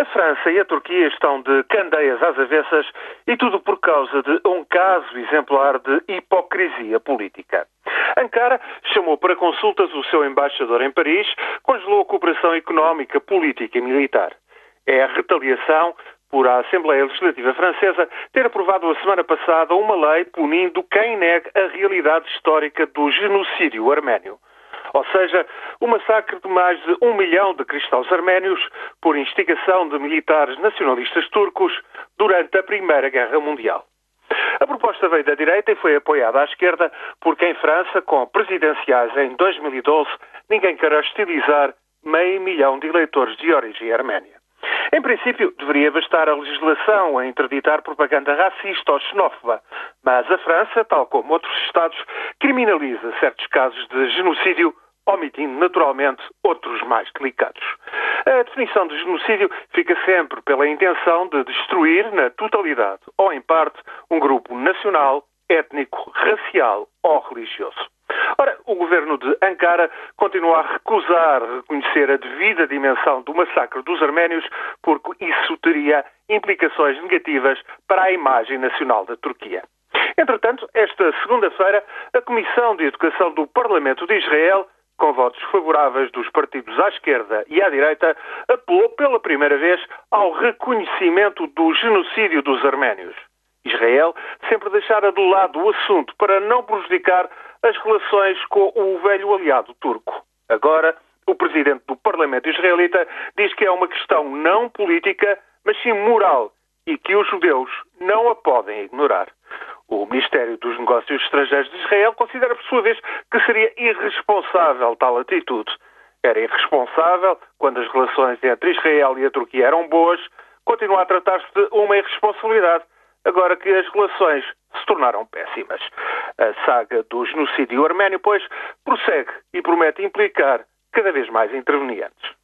A França e a Turquia estão de candeias às avessas e tudo por causa de um caso exemplar de hipocrisia política. Ankara chamou para consultas o seu embaixador em Paris, congelou a cooperação económica, política e militar. É a retaliação por a Assembleia Legislativa Francesa ter aprovado a semana passada uma lei punindo quem nega a realidade histórica do genocídio arménio ou seja, o massacre de mais de um milhão de cristãos arménios por instigação de militares nacionalistas turcos durante a Primeira Guerra Mundial. A proposta veio da direita e foi apoiada à esquerda, porque em França, com presidenciais em 2012, ninguém quer hostilizar meio milhão de eleitores de origem arménia. Em princípio, deveria bastar a legislação a interditar propaganda racista ou xenófoba, mas a França, tal como outros Estados, criminaliza certos casos de genocídio, omitindo naturalmente outros mais delicados. A definição de genocídio fica sempre pela intenção de destruir, na totalidade ou em parte, um grupo nacional, étnico, racial ou religioso. O governo de Ankara continua a recusar reconhecer a devida dimensão do massacre dos arménios, porque isso teria implicações negativas para a imagem nacional da Turquia. Entretanto, esta segunda-feira, a Comissão de Educação do Parlamento de Israel, com votos favoráveis dos partidos à esquerda e à direita, apelou pela primeira vez ao reconhecimento do genocídio dos arménios. Israel sempre deixara de lado o assunto para não prejudicar as relações com o velho aliado turco. Agora, o presidente do Parlamento israelita diz que é uma questão não política, mas sim moral e que os judeus não a podem ignorar. O Ministério dos Negócios Estrangeiros de Israel considera, por sua vez, que seria irresponsável tal atitude. Era irresponsável quando as relações entre Israel e a Turquia eram boas, continua a tratar-se de uma irresponsabilidade agora que as relações se tornaram péssimas. A saga do genocídio arménio, pois, prossegue e promete implicar cada vez mais intervenientes.